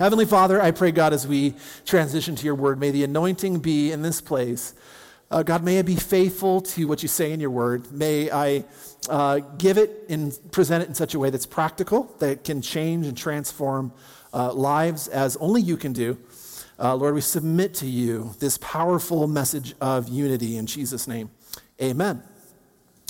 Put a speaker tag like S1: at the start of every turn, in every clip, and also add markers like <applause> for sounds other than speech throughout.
S1: Heavenly Father, I pray, God, as we transition to your word, may the anointing be in this place. Uh, God, may I be faithful to what you say in your word. May I uh, give it and present it in such a way that's practical, that can change and transform uh, lives as only you can do. Uh, Lord, we submit to you this powerful message of unity in Jesus' name. Amen.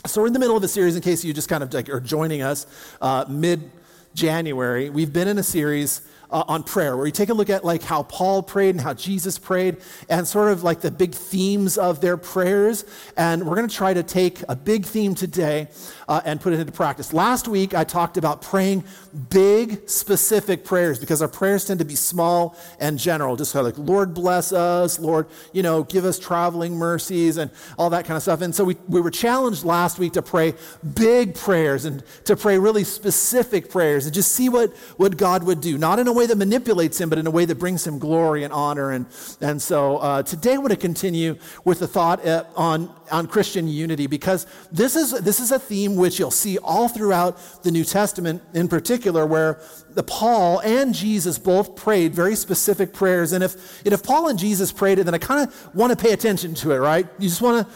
S1: So we're in the middle of a series, in case you just kind of like are joining us uh, mid January. We've been in a series uh, on prayer, where you take a look at like how Paul prayed and how Jesus prayed, and sort of like the big themes of their prayers. And we're going to try to take a big theme today uh, and put it into practice. Last week, I talked about praying big, specific prayers because our prayers tend to be small and general, just of like, Lord bless us, Lord, you know, give us traveling mercies and all that kind of stuff. And so we, we were challenged last week to pray big prayers and to pray really specific prayers and just see what, what God would do, not in a way that manipulates him, but in a way that brings him glory and honor. And, and so uh, today I want to continue with the thought uh, on, on Christian unity because this is, this is a theme which you'll see all throughout the New Testament in particular, where the Paul and Jesus both prayed very specific prayers. And if, and if Paul and Jesus prayed it, then I kind of want to pay attention to it, right? You just want to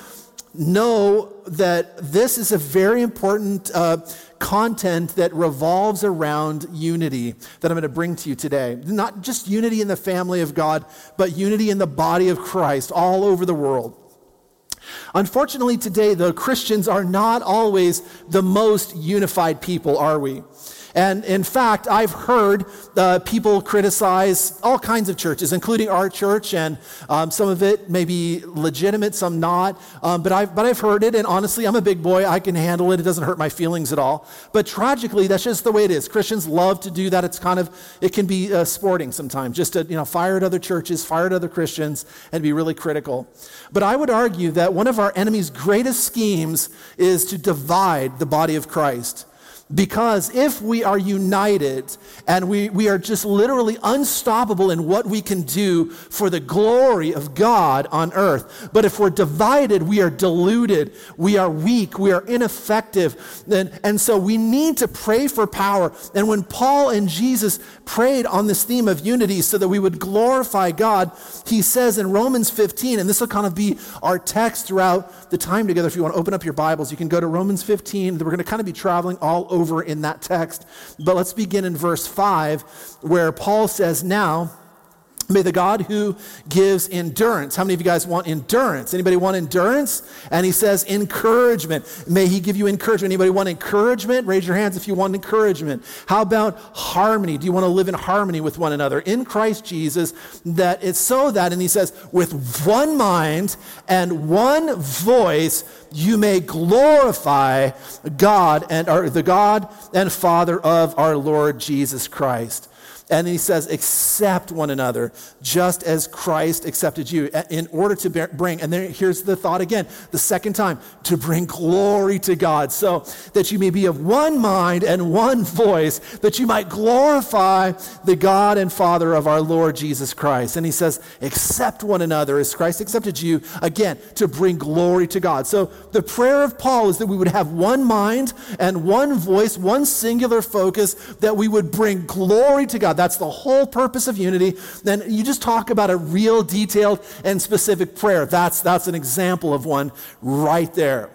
S1: know that this is a very important uh, content that revolves around unity that I'm going to bring to you today. Not just unity in the family of God, but unity in the body of Christ all over the world. Unfortunately, today, the Christians are not always the most unified people, are we? And in fact, I've heard uh, people criticize all kinds of churches, including our church, and um, some of it may be legitimate, some not. Um, but, I've, but I've heard it, and honestly, I'm a big boy. I can handle it. It doesn't hurt my feelings at all. But tragically, that's just the way it is. Christians love to do that. It's kind of, it can be uh, sporting sometimes, just to, you know, fire at other churches, fire at other Christians, and be really critical. But I would argue that one of our enemy's greatest schemes is to divide the body of Christ. Because if we are united and we, we are just literally unstoppable in what we can do for the glory of God on earth, but if we're divided, we are deluded, we are weak, we are ineffective. And, and so we need to pray for power. And when Paul and Jesus prayed on this theme of unity so that we would glorify God, he says in Romans 15, and this will kind of be our text throughout the time together. If you want to open up your Bibles, you can go to Romans 15. We're going to kind of be traveling all over in that text. But let's begin in verse 5, where Paul says, Now, May the God who gives endurance. How many of you guys want endurance? Anybody want endurance? And he says encouragement. May he give you encouragement. Anybody want encouragement? Raise your hands if you want encouragement. How about harmony? Do you want to live in harmony with one another in Christ Jesus? That it's so that, and he says, with one mind and one voice, you may glorify God and our, the God and Father of our Lord Jesus Christ. And then he says, accept one another, just as Christ accepted you, in order to bring, and then here's the thought again, the second time, to bring glory to God, so that you may be of one mind and one voice, that you might glorify the God and Father of our Lord Jesus Christ. And he says, accept one another as Christ accepted you, again, to bring glory to God. So the prayer of Paul is that we would have one mind and one voice, one singular focus, that we would bring glory to God. God. That's the whole purpose of unity. Then you just talk about a real detailed and specific prayer. That's, that's an example of one right there.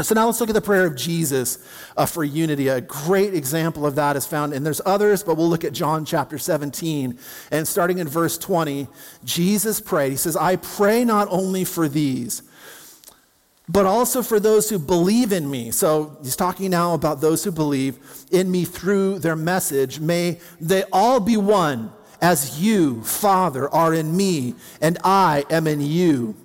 S1: So now let's look at the prayer of Jesus uh, for unity. A great example of that is found, and there's others, but we'll look at John chapter 17. And starting in verse 20, Jesus prayed. He says, I pray not only for these, but also for those who believe in me. So he's talking now about those who believe in me through their message. May they all be one, as you, Father, are in me, and I am in you.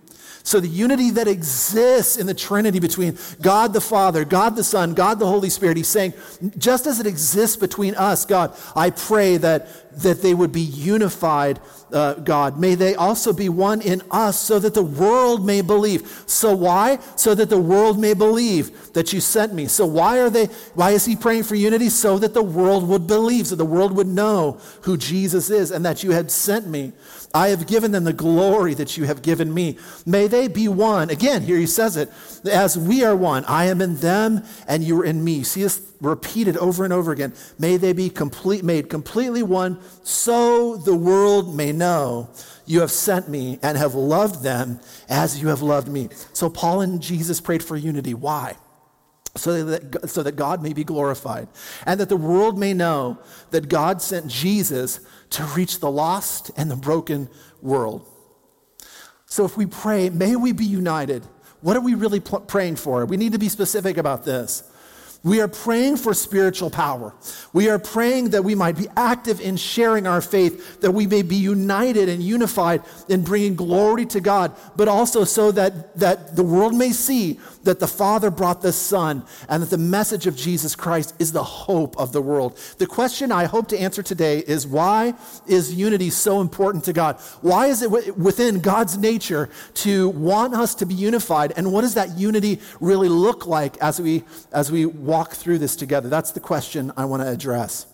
S1: So the unity that exists in the Trinity between God the Father, God the Son, God the Holy Spirit, he's saying, just as it exists between us, God, I pray that, that they would be unified uh, God. May they also be one in us so that the world may believe. So why? So that the world may believe that you sent me. So why are they, why is he praying for unity? So that the world would believe, so the world would know who Jesus is and that you had sent me. I have given them the glory that you have given me. May they be one. Again, here he says it, as we are one. I am in them and you are in me. See this repeated over and over again. May they be complete, made completely one, so the world may know you have sent me and have loved them as you have loved me. So Paul and Jesus prayed for unity. Why? So that, so that God may be glorified and that the world may know that God sent Jesus to reach the lost and the broken world. So if we pray, may we be united. What are we really pl- praying for? We need to be specific about this. We are praying for spiritual power. We are praying that we might be active in sharing our faith, that we may be united and unified in bringing glory to God, but also so that, that the world may see that the Father brought the Son and that the message of Jesus Christ is the hope of the world. The question I hope to answer today is why is unity so important to God? Why is it within God's nature to want us to be unified? And what does that unity really look like as we, as we walk through this together? That's the question I want to address.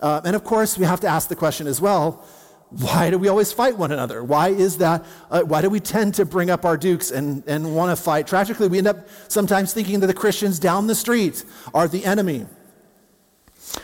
S1: Uh, and of course, we have to ask the question as well why do we always fight one another? Why is that? Uh, why do we tend to bring up our dukes and, and want to fight? Tragically, we end up sometimes thinking that the Christians down the street are the enemy.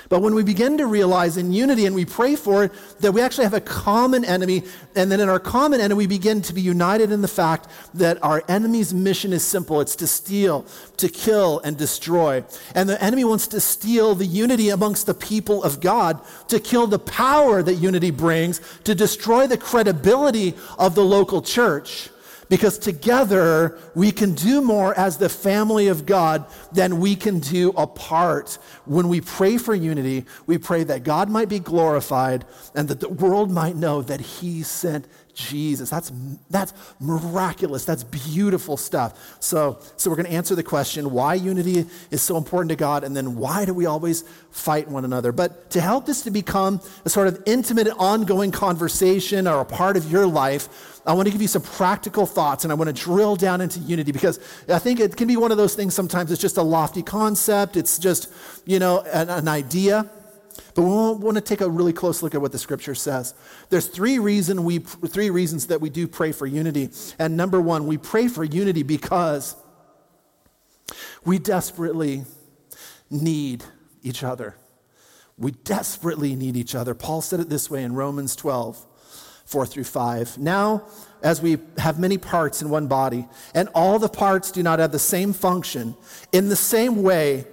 S1: But when we begin to realize in unity and we pray for it, that we actually have a common enemy, and then in our common enemy, we begin to be united in the fact that our enemy's mission is simple it's to steal, to kill, and destroy. And the enemy wants to steal the unity amongst the people of God, to kill the power that unity brings, to destroy the credibility of the local church because together we can do more as the family of God than we can do apart. When we pray for unity, we pray that God might be glorified and that the world might know that He sent Jesus. That's, that's miraculous. That's beautiful stuff. So, so we're going to answer the question why unity is so important to God, and then why do we always fight one another? But to help this to become a sort of intimate, ongoing conversation or a part of your life, I want to give you some practical thoughts and I want to drill down into unity because I think it can be one of those things sometimes it's just a lofty concept, it's just, you know, an, an idea. But we want to take a really close look at what the scripture says. There's three, reason we, three reasons that we do pray for unity. And number one, we pray for unity because we desperately need each other. We desperately need each other. Paul said it this way in Romans 12, 4 through 5. Now, as we have many parts in one body, and all the parts do not have the same function, in the same way,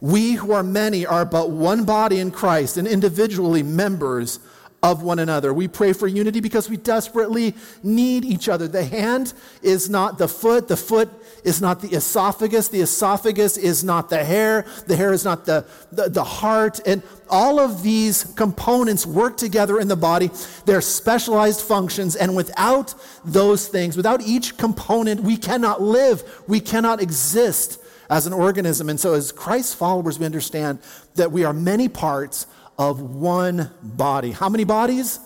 S1: we who are many are but one body in Christ and individually members of one another. We pray for unity because we desperately need each other. The hand is not the foot, the foot is not the esophagus, the esophagus is not the hair, the hair is not the, the, the heart. And all of these components work together in the body. They're specialized functions, and without those things, without each component, we cannot live, we cannot exist as an organism. And so, as Christ's followers, we understand that we are many parts of one body. How many bodies?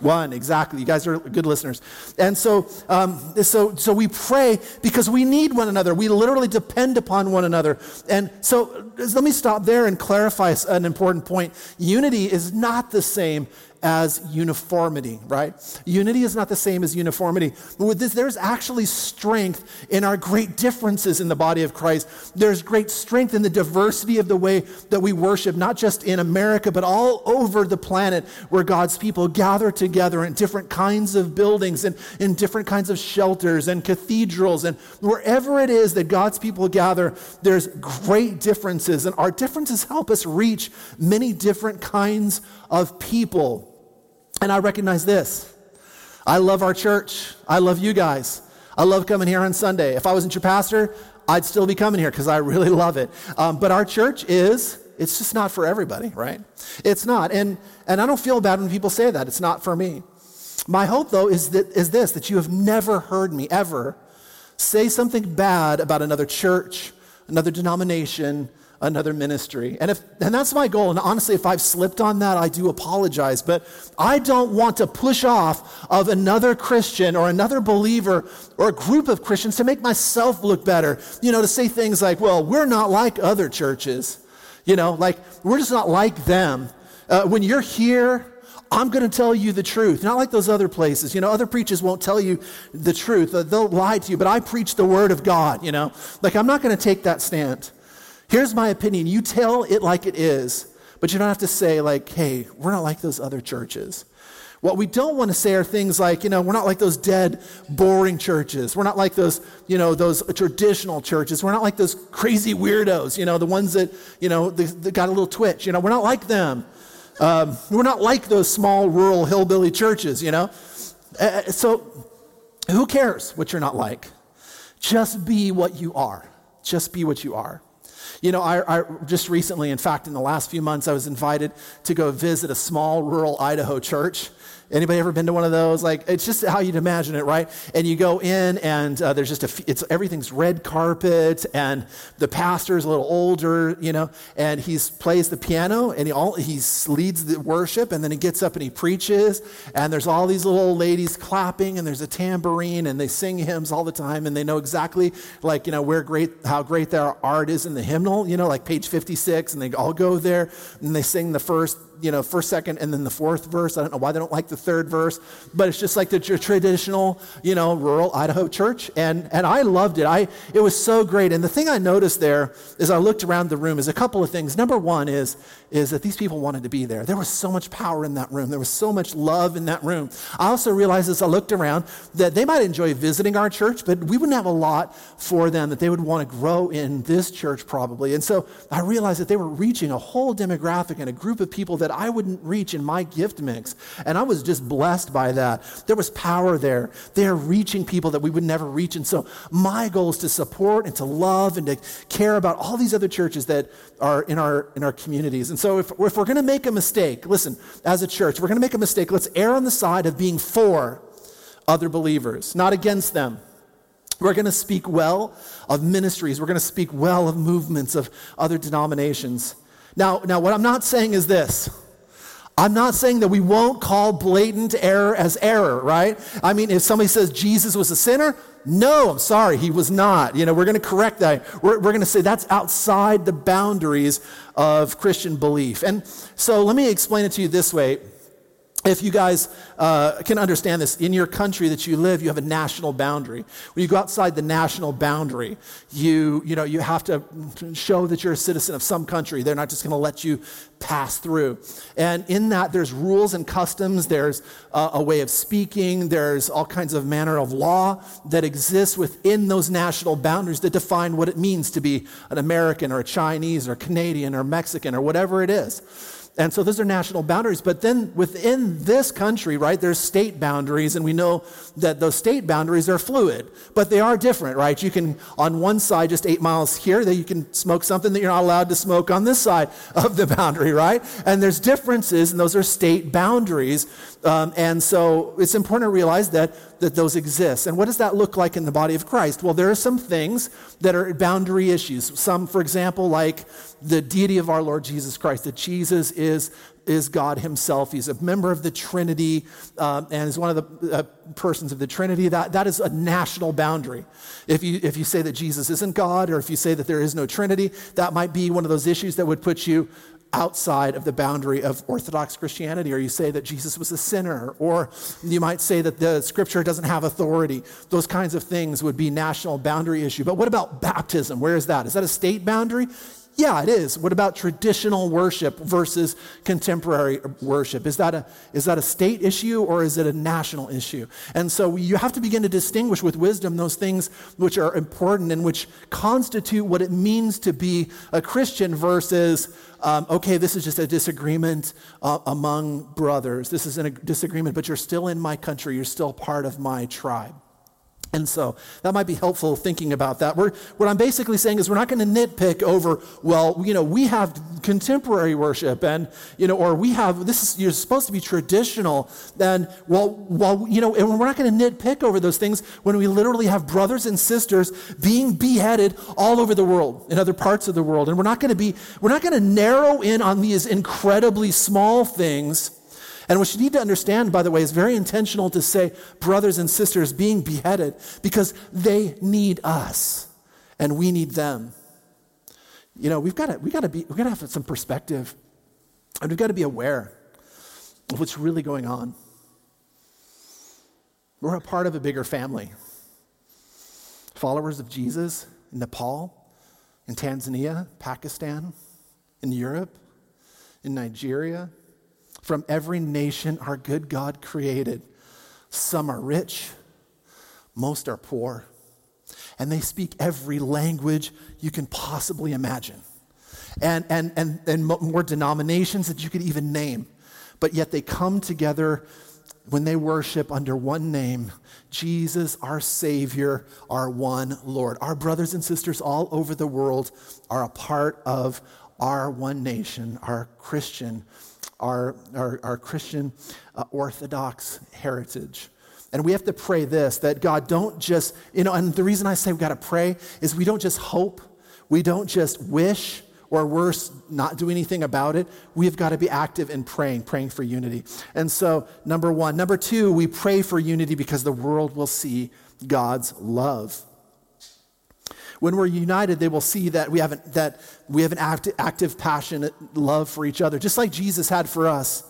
S1: One, exactly. You guys are good listeners. And so, um, so, so we pray because we need one another. We literally depend upon one another. And so let me stop there and clarify an important point. Unity is not the same as uniformity, right? Unity is not the same as uniformity. But with this, there's actually strength in our great differences in the body of Christ. There's great strength in the diversity of the way that we worship, not just in America, but all over the planet where God's people gather together in different kinds of buildings and in different kinds of shelters and cathedrals. And wherever it is that God's people gather, there's great differences. And our differences help us reach many different kinds of people. And I recognize this. I love our church. I love you guys. I love coming here on Sunday. If I wasn't your pastor, I'd still be coming here because I really <laughs> love it. Um, but our church is, it's just not for everybody, right? It's not. And, and I don't feel bad when people say that. It's not for me. My hope, though, is, that, is this that you have never heard me ever say something bad about another church, another denomination, another ministry. And if and that's my goal. And honestly, if I've slipped on that, I do apologize. But I don't want to push off of another Christian or another believer or a group of Christians to make myself look better. You know, to say things like, well, we're not like other churches. You know, like we're just not like them. Uh, when you're here, I'm going to tell you the truth. Not like those other places. You know, other preachers won't tell you the truth. They'll lie to you, but I preach the word of God, you know. Like, I'm not going to take that stand. Here's my opinion. You tell it like it is, but you don't have to say, like, hey, we're not like those other churches. What we don't want to say are things like, you know, we're not like those dead, boring churches. We're not like those, you know, those traditional churches. We're not like those crazy weirdos, you know, the ones that, you know, that got a little twitch. You know, we're not like them. Um, we're not like those small, rural, hillbilly churches, you know. Uh, so who cares what you're not like? Just be what you are. Just be what you are. You know, I, I, just recently, in fact, in the last few months, I was invited to go visit a small rural Idaho church. Anybody ever been to one of those? Like, it's just how you'd imagine it, right? And you go in, and uh, there's just a, it's everything's red carpet, and the pastor's a little older, you know, and he plays the piano, and he all he leads the worship, and then he gets up and he preaches, and there's all these little ladies clapping, and there's a tambourine, and they sing hymns all the time, and they know exactly, like, you know, where great, how great their art is in the hymnal, you know, like page 56, and they all go there, and they sing the first you know, first, second, and then the fourth verse. I don't know why they don't like the third verse, but it's just like the traditional, you know, rural Idaho church. And, and I loved it. I, it was so great. And the thing I noticed there as I looked around the room is a couple of things. Number one is, is that these people wanted to be there. There was so much power in that room. There was so much love in that room. I also realized as I looked around that they might enjoy visiting our church, but we wouldn't have a lot for them that they would want to grow in this church probably. And so I realized that they were reaching a whole demographic and a group of people that that I wouldn't reach in my gift mix. And I was just blessed by that. There was power there. They're reaching people that we would never reach. And so my goal is to support and to love and to care about all these other churches that are in our, in our communities. And so if, if we're going to make a mistake, listen, as a church, we're going to make a mistake, let's err on the side of being for other believers, not against them. We're going to speak well of ministries. We're going to speak well of movements of other denominations. Now, now, what I'm not saying is this. I'm not saying that we won't call blatant error as error, right? I mean, if somebody says Jesus was a sinner, no, I'm sorry, he was not. You know, we're going to correct that. We're, we're going to say that's outside the boundaries of Christian belief. And so let me explain it to you this way if you guys uh, can understand this, in your country that you live, you have a national boundary. When you go outside the national boundary, you, you, know, you have to show that you're a citizen of some country. They're not just going to let you pass through. And in that, there's rules and customs, there's uh, a way of speaking, there's all kinds of manner of law that exists within those national boundaries that define what it means to be an American or a Chinese or Canadian or Mexican or whatever it is. And so those are national boundaries. But then within this country, right, there's state boundaries, and we know that those state boundaries are fluid, but they are different, right? You can, on one side, just eight miles here, that you can smoke something that you're not allowed to smoke on this side of the boundary, right? And there's differences, and those are state boundaries. Um, and so it's important to realize that, that those exist. And what does that look like in the body of Christ? Well, there are some things that are boundary issues. Some, for example, like the deity of our Lord Jesus Christ, that Jesus is, is God himself. He's a member of the Trinity um, and is one of the uh, persons of the Trinity. That, that is a national boundary. If you, if you say that Jesus isn't God or if you say that there is no Trinity, that might be one of those issues that would put you outside of the boundary of Orthodox Christianity, or you say that Jesus was a sinner, or you might say that the scripture doesn't have authority. Those kinds of things would be national boundary issue. But what about baptism? Where is that? Is that a state boundary? Yeah, it is. What about traditional worship versus contemporary worship? Is that a, is that a state issue or is it a national issue? And so you have to begin to distinguish with wisdom those things which are important and which constitute what it means to be a Christian versus, um, okay, this is just a disagreement uh, among brothers. This is a disagreement, but you're still in my country, you're still part of my tribe. And so that might be helpful thinking about that. We're, what I'm basically saying is we're not going to nitpick over, well, you know, we have contemporary worship and, you know, or we have, this is, you're supposed to be traditional. And, well, well, you know, and we're not going to nitpick over those things when we literally have brothers and sisters being beheaded all over the world, in other parts of the world. And we're not going to be, we're not going to narrow in on these incredibly small things and what you need to understand, by the way, is very intentional to say brothers and sisters being beheaded because they need us and we need them. You know, we've got to, we got to be, we've got to have some perspective and we've got to be aware of what's really going on. We're a part of a bigger family. Followers of Jesus in Nepal, in Tanzania, Pakistan, in Europe, in Nigeria. From every nation our good God created. Some are rich, most are poor, and they speak every language you can possibly imagine. And, and, and, and more denominations that you could even name. But yet they come together when they worship under one name Jesus, our Savior, our one Lord. Our brothers and sisters all over the world are a part of our one nation, our Christian, our, our, our Christian uh, Orthodox heritage. And we have to pray this that God don't just, you know, and the reason I say we've got to pray is we don't just hope, we don't just wish, or worse, not do anything about it. We've got to be active in praying, praying for unity. And so, number one. Number two, we pray for unity because the world will see God's love. When we're united, they will see that we have an, that we have an active, active, passionate love for each other, just like Jesus had for us.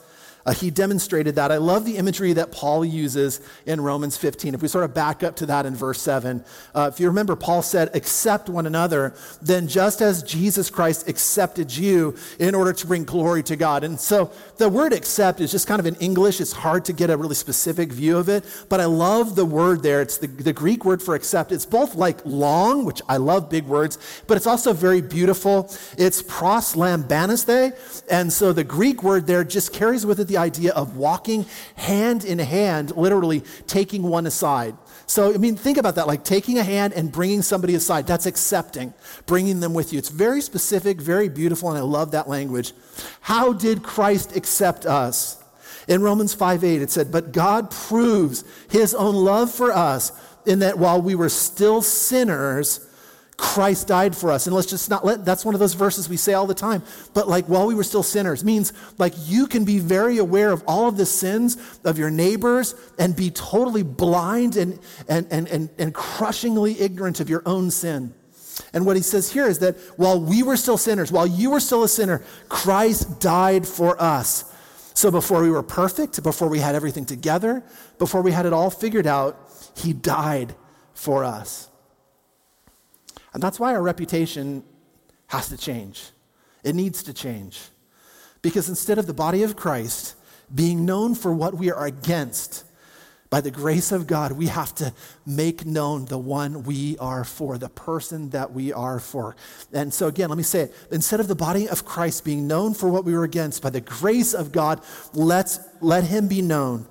S1: Uh, he demonstrated that. I love the imagery that Paul uses in Romans 15. If we sort of back up to that in verse 7, uh, if you remember, Paul said, Accept one another, then just as Jesus Christ accepted you in order to bring glory to God. And so the word accept is just kind of in English. It's hard to get a really specific view of it, but I love the word there. It's the, the Greek word for accept. It's both like long, which I love big words, but it's also very beautiful. It's pros proslambanesthe. And so the Greek word there just carries with it the idea of walking hand in hand, literally taking one aside. So, I mean, think about that like taking a hand and bringing somebody aside. That's accepting, bringing them with you. It's very specific, very beautiful, and I love that language. How did Christ accept us? In Romans 5 8, it said, But God proves his own love for us in that while we were still sinners, Christ died for us. And let's just not let, that's one of those verses we say all the time. But like while we were still sinners means like you can be very aware of all of the sins of your neighbors and be totally blind and, and, and, and, and crushingly ignorant of your own sin. And what he says here is that while we were still sinners, while you were still a sinner, Christ died for us. So before we were perfect, before we had everything together, before we had it all figured out, he died for us. And that's why our reputation has to change. It needs to change. Because instead of the body of Christ being known for what we are against, by the grace of God, we have to make known the one we are for, the person that we are for. And so, again, let me say it. Instead of the body of Christ being known for what we were against, by the grace of God, let's let him be known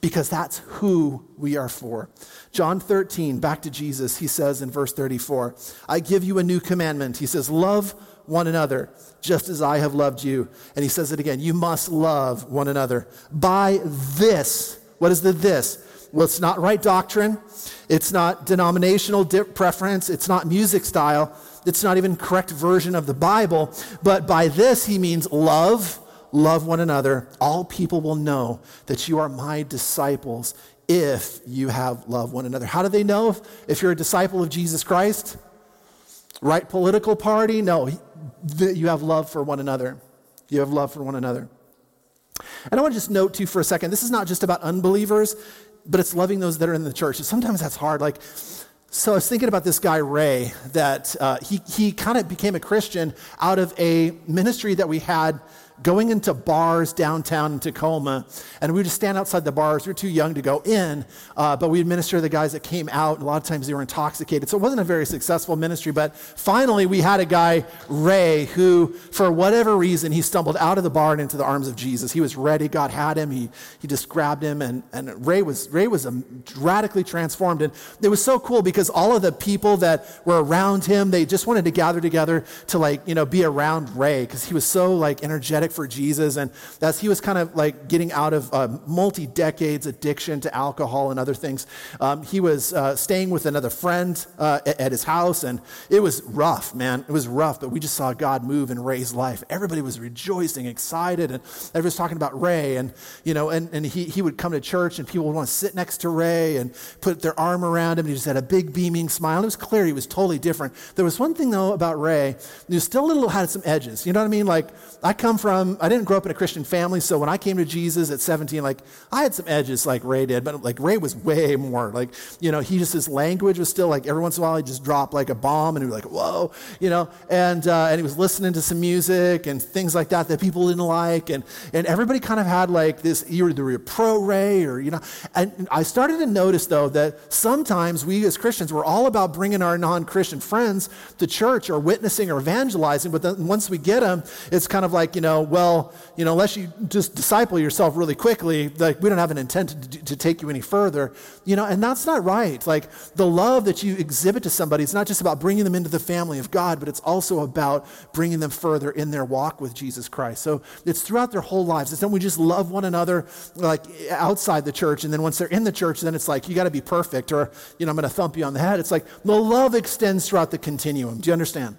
S1: because that's who we are for. John 13, back to Jesus, he says in verse 34, I give you a new commandment. He says, Love one another just as I have loved you. And he says it again, you must love one another. By this, what is the this? Well, it's not right doctrine. It's not denominational preference. It's not music style. It's not even correct version of the Bible. But by this, he means love, love one another. All people will know that you are my disciples if you have love one another. How do they know if, if you're a disciple of Jesus Christ? Right political party? No, you have love for one another. You have love for one another. And I want to just note too for a second this is not just about unbelievers, but it's loving those that are in the church. sometimes that's hard. Like, so I was thinking about this guy, Ray, that uh, he, he kind of became a Christian out of a ministry that we had going into bars downtown in Tacoma, and we would just stand outside the bars. We were too young to go in, uh, but we'd minister to the guys that came out, a lot of times they were intoxicated. So it wasn't a very successful ministry, but finally we had a guy, Ray, who, for whatever reason, he stumbled out of the bar and into the arms of Jesus. He was ready. God had him. He, he just grabbed him, and, and Ray was, Ray was um, radically transformed. And it was so cool because all of the people that were around him, they just wanted to gather together to like, you know, be around Ray because he was so like energetic for Jesus. And as he was kind of like getting out of uh, multi decades addiction to alcohol and other things, um, he was uh, staying with another friend uh, at, at his house. And it was rough, man. It was rough, but we just saw God move and raise life. Everybody was rejoicing, excited. And everybody was talking about Ray. And, you know, and, and he, he would come to church and people would want to sit next to Ray and put their arm around him. And he just had a big beaming smile. It was clear he was totally different. There was one thing, though, about Ray. He still a little had some edges. You know what I mean? Like, I come from from, I didn't grow up in a Christian family. So when I came to Jesus at 17, like I had some edges like Ray did, but like Ray was way more like, you know, he just, his language was still like every once in a while he just dropped like a bomb and he was like, whoa, you know, and, uh, and he was listening to some music and things like that that people didn't like. And, and everybody kind of had like this, either were pro Ray or, you know, and I started to notice though that sometimes we as Christians, we're all about bringing our non Christian friends to church or witnessing or evangelizing. But then once we get them, it's kind of like, you know, well, you know, unless you just disciple yourself really quickly, like we don't have an intent to, to take you any further, you know, and that's not right. Like the love that you exhibit to somebody, it's not just about bringing them into the family of God, but it's also about bringing them further in their walk with Jesus Christ. So it's throughout their whole lives. It's not we just love one another like outside the church, and then once they're in the church, then it's like you got to be perfect, or you know, I'm going to thump you on the head. It's like the love extends throughout the continuum. Do you understand?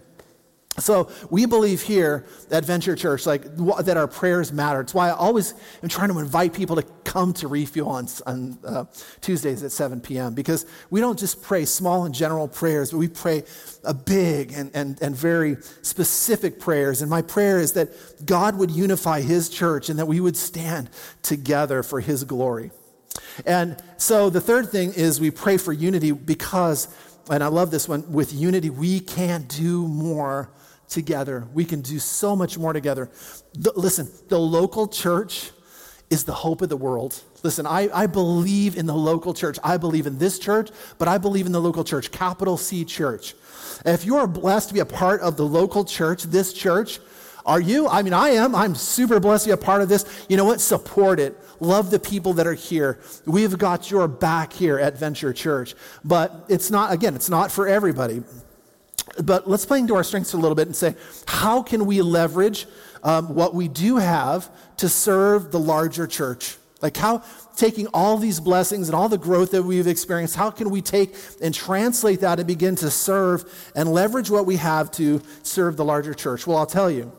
S1: So we believe here at Venture Church, like that our prayers matter. It's why I always am trying to invite people to come to Refuel on, on uh, Tuesdays at 7 p.m. because we don't just pray small and general prayers, but we pray a big and, and, and very specific prayers. And my prayer is that God would unify His church and that we would stand together for His glory. And so the third thing is we pray for unity because, and I love this one, with unity we can do more together. We can do so much more together. The, listen, the local church is the hope of the world. Listen, I, I believe in the local church. I believe in this church, but I believe in the local church, capital C church. If you are blessed to be a part of the local church, this church, are you? I mean, I am. I'm super blessed to be a part of this. You know what? Support it. Love the people that are here. We've got your back here at Venture Church. But it's not, again, it's not for everybody. But let's play into our strengths a little bit and say, how can we leverage um, what we do have to serve the larger church? Like, how, taking all these blessings and all the growth that we've experienced, how can we take and translate that and begin to serve and leverage what we have to serve the larger church? Well, I'll tell you.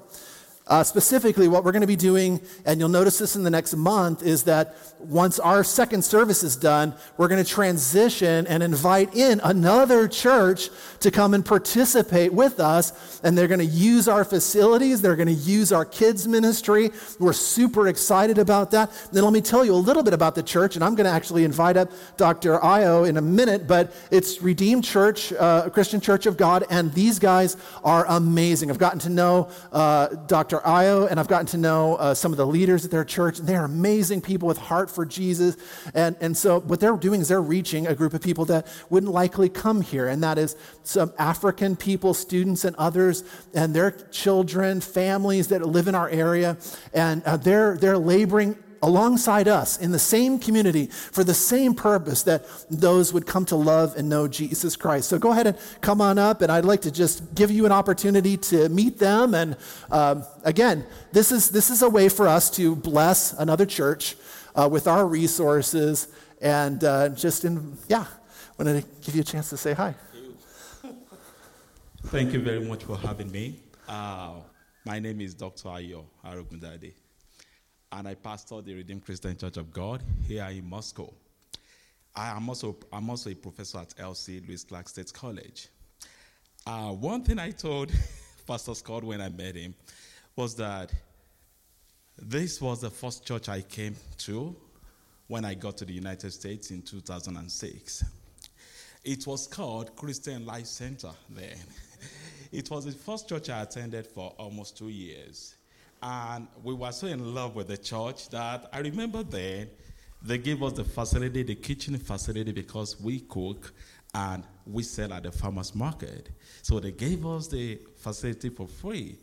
S1: Uh, specifically, what we're going to be doing, and you'll notice this in the next month, is that once our second service is done, we're going to transition and invite in another church to come and participate with us. And they're going to use our facilities, they're going to use our kids' ministry. We're super excited about that. Then let me tell you a little bit about the church, and I'm going to actually invite up Dr. Ayo in a minute, but it's Redeemed Church, uh, Christian Church of God, and these guys are amazing. I've gotten to know uh, Dr. Ayo, and I've gotten to know uh, some of the leaders at their church, and they're amazing people with heart for Jesus. And, and so what they're doing is they're reaching a group of people that wouldn't likely come here, and that is some African people, students, and others, and their children, families that live in our area, and uh, they're, they're laboring alongside us in the same community for the same purpose that those would come to love and know Jesus Christ. So go ahead and come on up, and I'd like to just give you an opportunity to meet them. And um, again, this is, this is a way for us to bless another church uh, with our resources. And uh, just in, yeah, wanted to give you a chance to say hi.
S2: Thank you very much for having me. Uh, my name is Dr. Ayo Arugundade, and I pastor the Redeemed Christian Church of God here in Moscow. I am also, I'm also a professor at LC Lewis Clark State College. Uh, one thing I told <laughs> Pastor Scott when I met him was that this was the first church I came to when I got to the United States in 2006. It was called Christian Life Center then. <laughs> It was the first church I attended for almost two years. And we were so in love with the church that I remember then they gave us the facility, the kitchen facility, because we cook and we sell at the farmer's market. So they gave us the facility for free.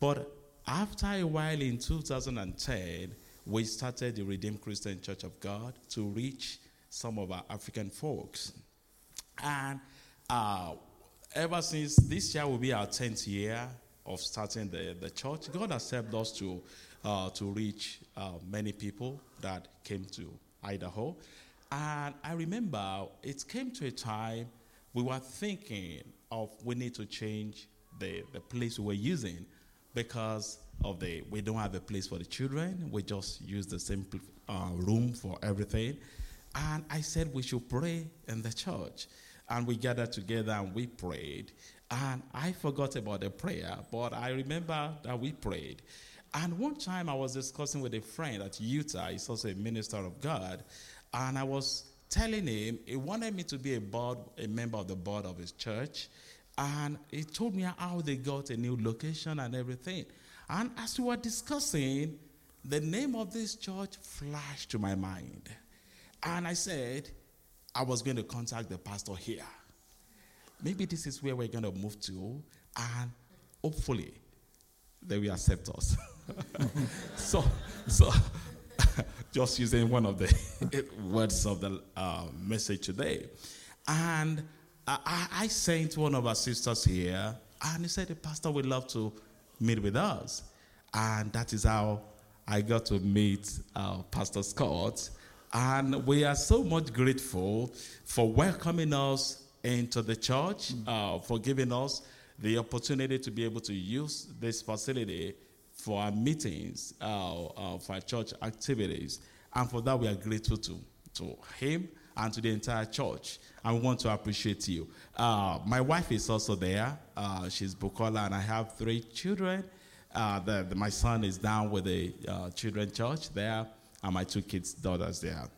S2: But after a while in 2010, we started the Redeemed Christian Church of God to reach some of our African folks. And uh, ever since this year will be our 10th year of starting the, the church, God has helped us to, uh, to reach uh, many people that came to Idaho. And I remember it came to a time we were thinking of we need to change the, the place we were using because of the we don't have a place for the children. We just use the same uh, room for everything. And I said we should pray in the church. And we gathered together and we prayed. And I forgot about the prayer, but I remember that we prayed. And one time I was discussing with a friend at Utah, he's also a minister of God, and I was telling him he wanted me to be a board, a member of the board of his church, and he told me how they got a new location and everything. And as we were discussing, the name of this church flashed to my mind. And I said, I was going to contact the pastor here. Maybe this is where we're going to move to, and hopefully they will accept us. <laughs> so, so <laughs> just using one of the <laughs> words of the uh, message today. And I, I sent one of our sisters here, and he said the pastor would love to meet with us. And that is how I got to meet uh, Pastor Scott. And we are so much grateful for welcoming us into the church, uh, for giving us the opportunity to be able to use this facility for our meetings, uh, uh, for our church activities. And for that, we are grateful to, to him and to the entire church. And we want to appreciate you. Uh, my wife is also there. Uh, she's Bukola, and I have three children. Uh, the, the, my son is down with the uh, children church there, and my two kids' daughters there.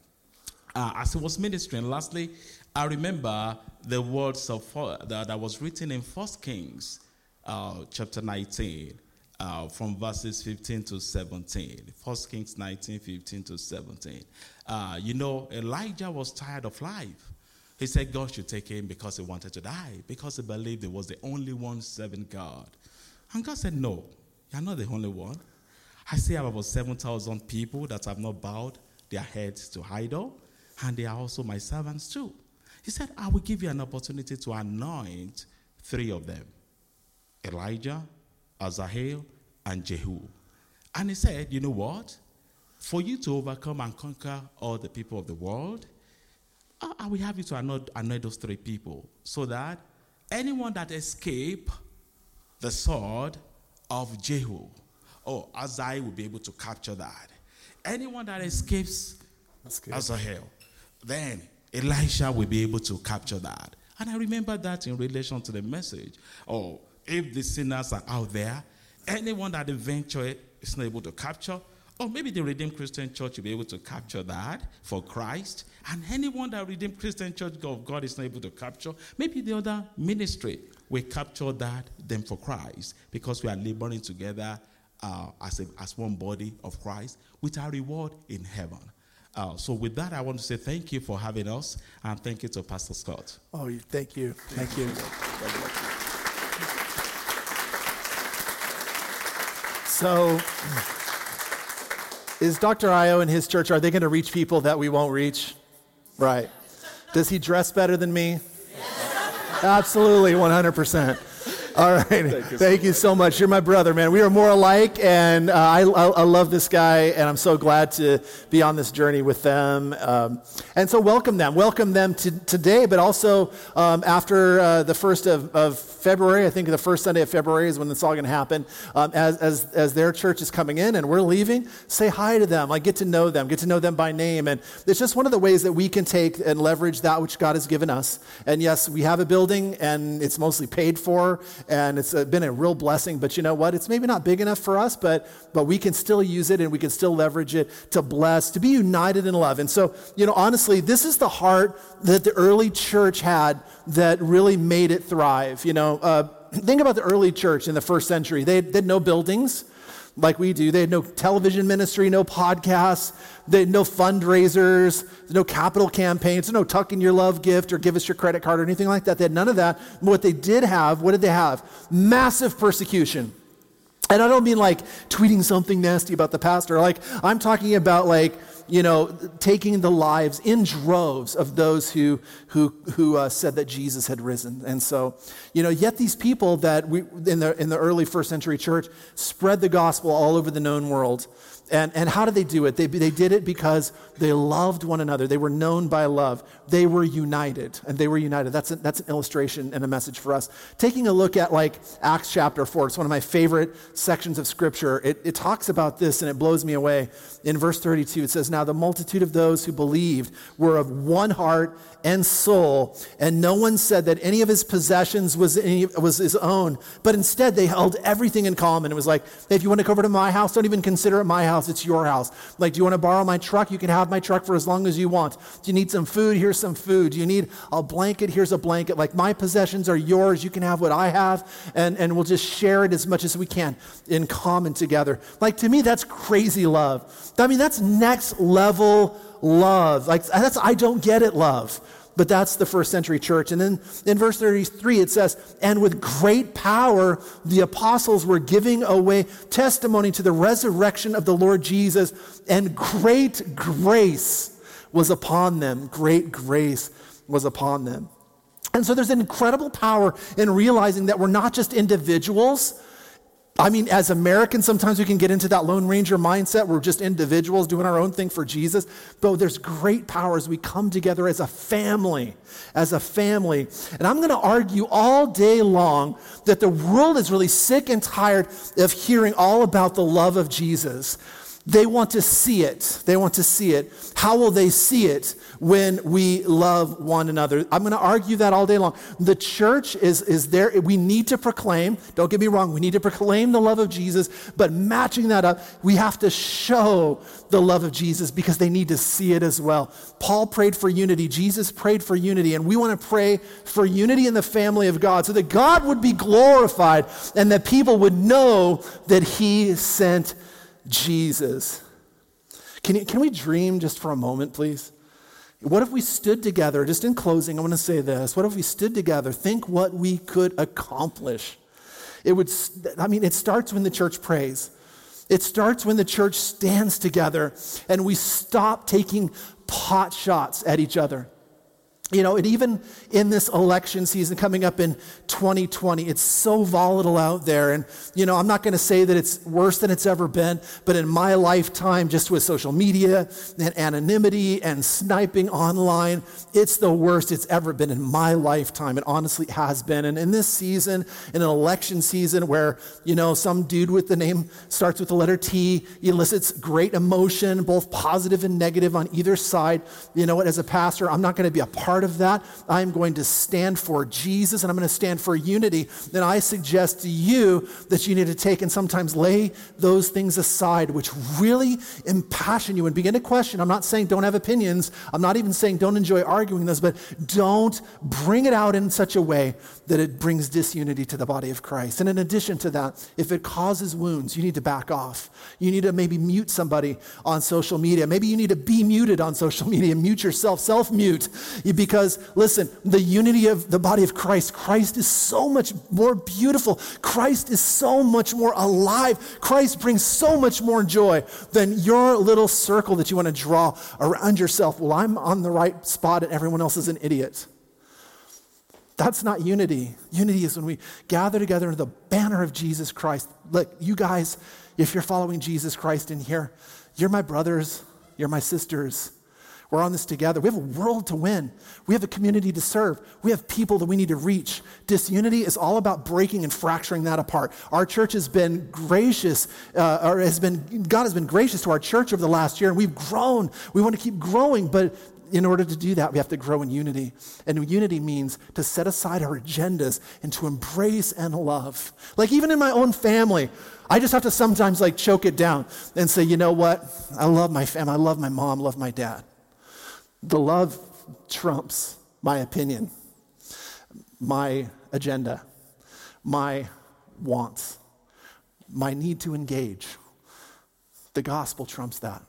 S2: as he was ministering, lastly, I remember the words of that, that was written in First Kings uh, chapter 19, uh, from verses 15 to 17. First Kings 19, 15 to 17. Uh, you know, Elijah was tired of life. He said God should take him because he wanted to die, because he believed he was the only one serving God. And God said, No, you're not the only one. I see about 7,000 people that have not bowed their heads to idol, and they are also my servants too. He said, I will give you an opportunity to anoint three of them Elijah, Azahel, and Jehu. And he said, You know what? For you to overcome and conquer all the people of the world, I will have you to anoint, anoint those three people so that anyone that escape the sword of Jehu, oh, Azai will be able to capture that. Anyone that escapes Azahel, then Elisha will be able to capture that. And I remember that in relation to the message. Oh, if the sinners are out there, anyone that eventually is not able to capture, or maybe the Redeemed Christian Church will be able to capture that for Christ. And anyone that Redeemed Christian Church of God is not able to capture, maybe the other ministry will capture that then for Christ because we are laboring together uh, as, a, as one body of Christ with our reward in heaven. Uh, so, with that, I want to say thank you for having us and thank you to Pastor Scott.
S1: Oh, thank you. Thank you. So, is Dr. Ayo and his church, are they going to reach people that we won't reach? Right. Does he dress better than me? Absolutely, 100%. All right. Thank you, Thank so, you so much. You're my brother, man. We are more alike, and uh, I, I, I, love this guy, and I'm so glad to be on this journey with them. Um, and so, welcome them. Welcome them to, today, but also um, after uh, the first of, of, February. I think the first Sunday of February is when it's all going to happen. Um, as, as, as their church is coming in and we're leaving, say hi to them. Like, get to know them, get to know them by name. And it's just one of the ways that we can take and leverage that which God has given us. And yes, we have a building, and it's mostly paid for and it's been a real blessing. But you know what? It's maybe not big enough for us, but, but we can still use it and we can still leverage it to bless, to be united in love. And so, you know, honestly, this is the heart that the early church had that really made it thrive. You know, uh, think about the early church in the first century. They, they had no buildings like we do. They had no television ministry, no podcasts, they had no fundraisers, no capital campaigns, no tuck in your love gift or give us your credit card or anything like that. They had none of that. But What they did have, what did they have? Massive persecution. And I don't mean like tweeting something nasty about the pastor. Like, I'm talking about like, you know, taking the lives in droves of those who, who, who uh, said that Jesus had risen. And so, you know, yet these people that we, in the, in the early first century church spread the gospel all over the known world. And, and how did they do it? They, they did it because they loved one another. They were known by love. They were united, and they were united. That's, a, that's an illustration and a message for us. Taking a look at like Acts chapter 4, it's one of my favorite sections of scripture. It, it talks about this and it blows me away. In verse 32, it says, Now the multitude of those who believed were of one heart and soul, and no one said that any of his possessions was, any, was his own, but instead they held everything in common. It was like, if you want to come over to my house, don't even consider it my house, it's your house. Like, do you want to borrow my truck? You can have my truck for as long as you want. Do you need some food? Here's some food. Do you need a blanket? Here's a blanket. Like, my possessions are yours. You can have what I have, and, and we'll just share it as much as we can in common together. Like, to me, that's crazy love. I mean, that's next level love. Like, that's I don't get it love. But that's the first century church. And then in verse 33, it says, And with great power, the apostles were giving away testimony to the resurrection of the Lord Jesus, and great grace was upon them. Great grace was upon them. And so there's an incredible power in realizing that we're not just individuals I mean, as Americans, sometimes we can get into that Lone Ranger mindset. We're just individuals doing our own thing for Jesus. But there's great power as we come together as a family, as a family. And I'm going to argue all day long that the world is really sick and tired of hearing all about the love of Jesus. They want to see it. They want to see it. How will they see it when we love one another? I'm going to argue that all day long. The church is, is there. We need to proclaim, don't get me wrong, we need to proclaim the love of Jesus, but matching that up, we have to show the love of Jesus because they need to see it as well. Paul prayed for unity, Jesus prayed for unity, and we want to pray for unity in the family of God so that God would be glorified and that people would know that He sent Jesus. Can, you, can we dream just for a moment, please? What if we stood together, just in closing, I want to say this. What if we stood together, think what we could accomplish? It would, I mean, it starts when the church prays. It starts when the church stands together and we stop taking pot shots at each other. You know, and even in this election season coming up in 2020, it's so volatile out there. And, you know, I'm not going to say that it's worse than it's ever been, but in my lifetime, just with social media and anonymity and sniping online, it's the worst it's ever been in my lifetime. It honestly has been. And in this season, in an election season where, you know, some dude with the name starts with the letter T elicits great emotion, both positive and negative on either side, you know what, as a pastor, I'm not going to be a part part of that. I'm going to stand for Jesus and I'm going to stand for unity. Then I suggest to you that you need to take and sometimes lay those things aside, which really impassion you and begin to question. I'm not saying don't have opinions. I'm not even saying don't enjoy arguing this, but don't bring it out in such a way that it brings disunity to the body of Christ. And in addition to that, if it causes wounds, you need to back off. You need to maybe mute somebody on social media. Maybe you need to be muted on <laughs> social media, mute yourself, self mute. Because, listen, the unity of the body of Christ, Christ is so much more beautiful. Christ is so much more alive. Christ brings so much more joy than your little circle that you want to draw around yourself. Well, I'm on the right spot and everyone else is an idiot. That's not unity. Unity is when we gather together under the banner of Jesus Christ. Look, you guys, if you're following Jesus Christ in here, you're my brothers, you're my sisters. We're on this together. We have a world to win. We have a community to serve. We have people that we need to reach. Disunity is all about breaking and fracturing that apart. Our church has been gracious, uh, or has been, God has been gracious to our church over the last year, and we've grown. We want to keep growing, but in order to do that, we have to grow in unity. And unity means to set aside our agendas and to embrace and love. Like even in my own family, I just have to sometimes like choke it down and say, you know what? I love my family. I love my mom, love my dad. The love trumps my opinion, my agenda, my wants, my need to engage. The gospel trumps that.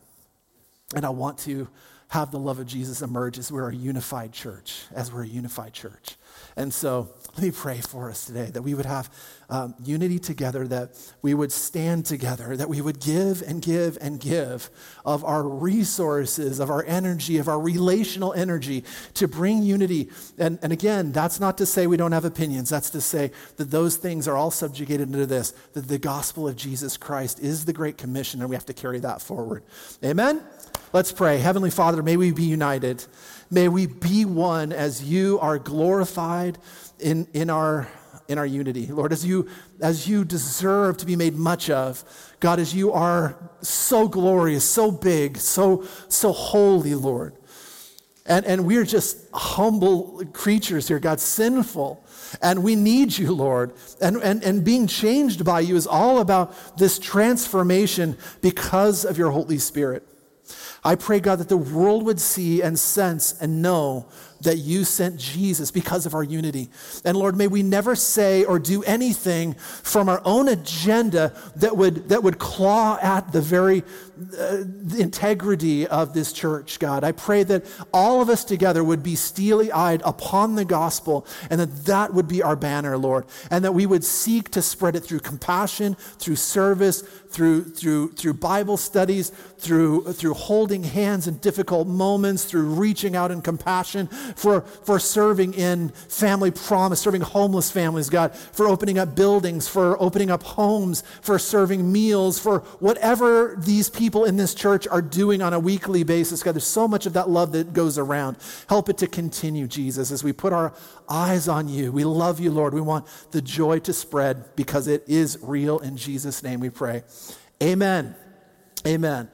S1: And I want to have the love of Jesus emerge as we're a unified church, as we're a unified church. And so <laughs> let me pray for us today that we would have um, unity together, that we would stand together, that we would give and give and give of our resources, of our energy, of our relational energy to bring unity. And, and again, that's not to say we don't have opinions. That's to say that those things are all subjugated into this, that the gospel of Jesus Christ is the Great Commission, and we have to carry that forward. Amen? Let's pray. Heavenly Father, may we be united. May we be one as you are glorified in, in, our, in our unity. Lord, as you, as you deserve to be made much of, God, as you are so glorious, so big, so, so holy, Lord. And, and we're just humble creatures here, God, sinful. And we need you, Lord. And, and, and being changed by you is all about this transformation because of your Holy Spirit. I pray, God, that the world would see and sense and know that you sent Jesus because of our unity. And Lord, may we never say or do anything from our own agenda that would, that would claw at the very uh, integrity of this church, God. I pray that all of us together would be steely eyed upon the gospel and that that would be our banner, Lord, and that we would seek to spread it through compassion, through service, through, through, through Bible studies, through, through holding hands in difficult moments, through reaching out in compassion, for, for serving in family promise, serving homeless families, God, for opening up buildings, for opening up homes, for serving meals, for whatever these people in this church are doing on a weekly basis. God, there's so much of that love that goes around. Help it to continue, Jesus, as we put our eyes on you. We love you, Lord. We want the joy to spread because it is real. In Jesus' name we pray. Amen. Amen.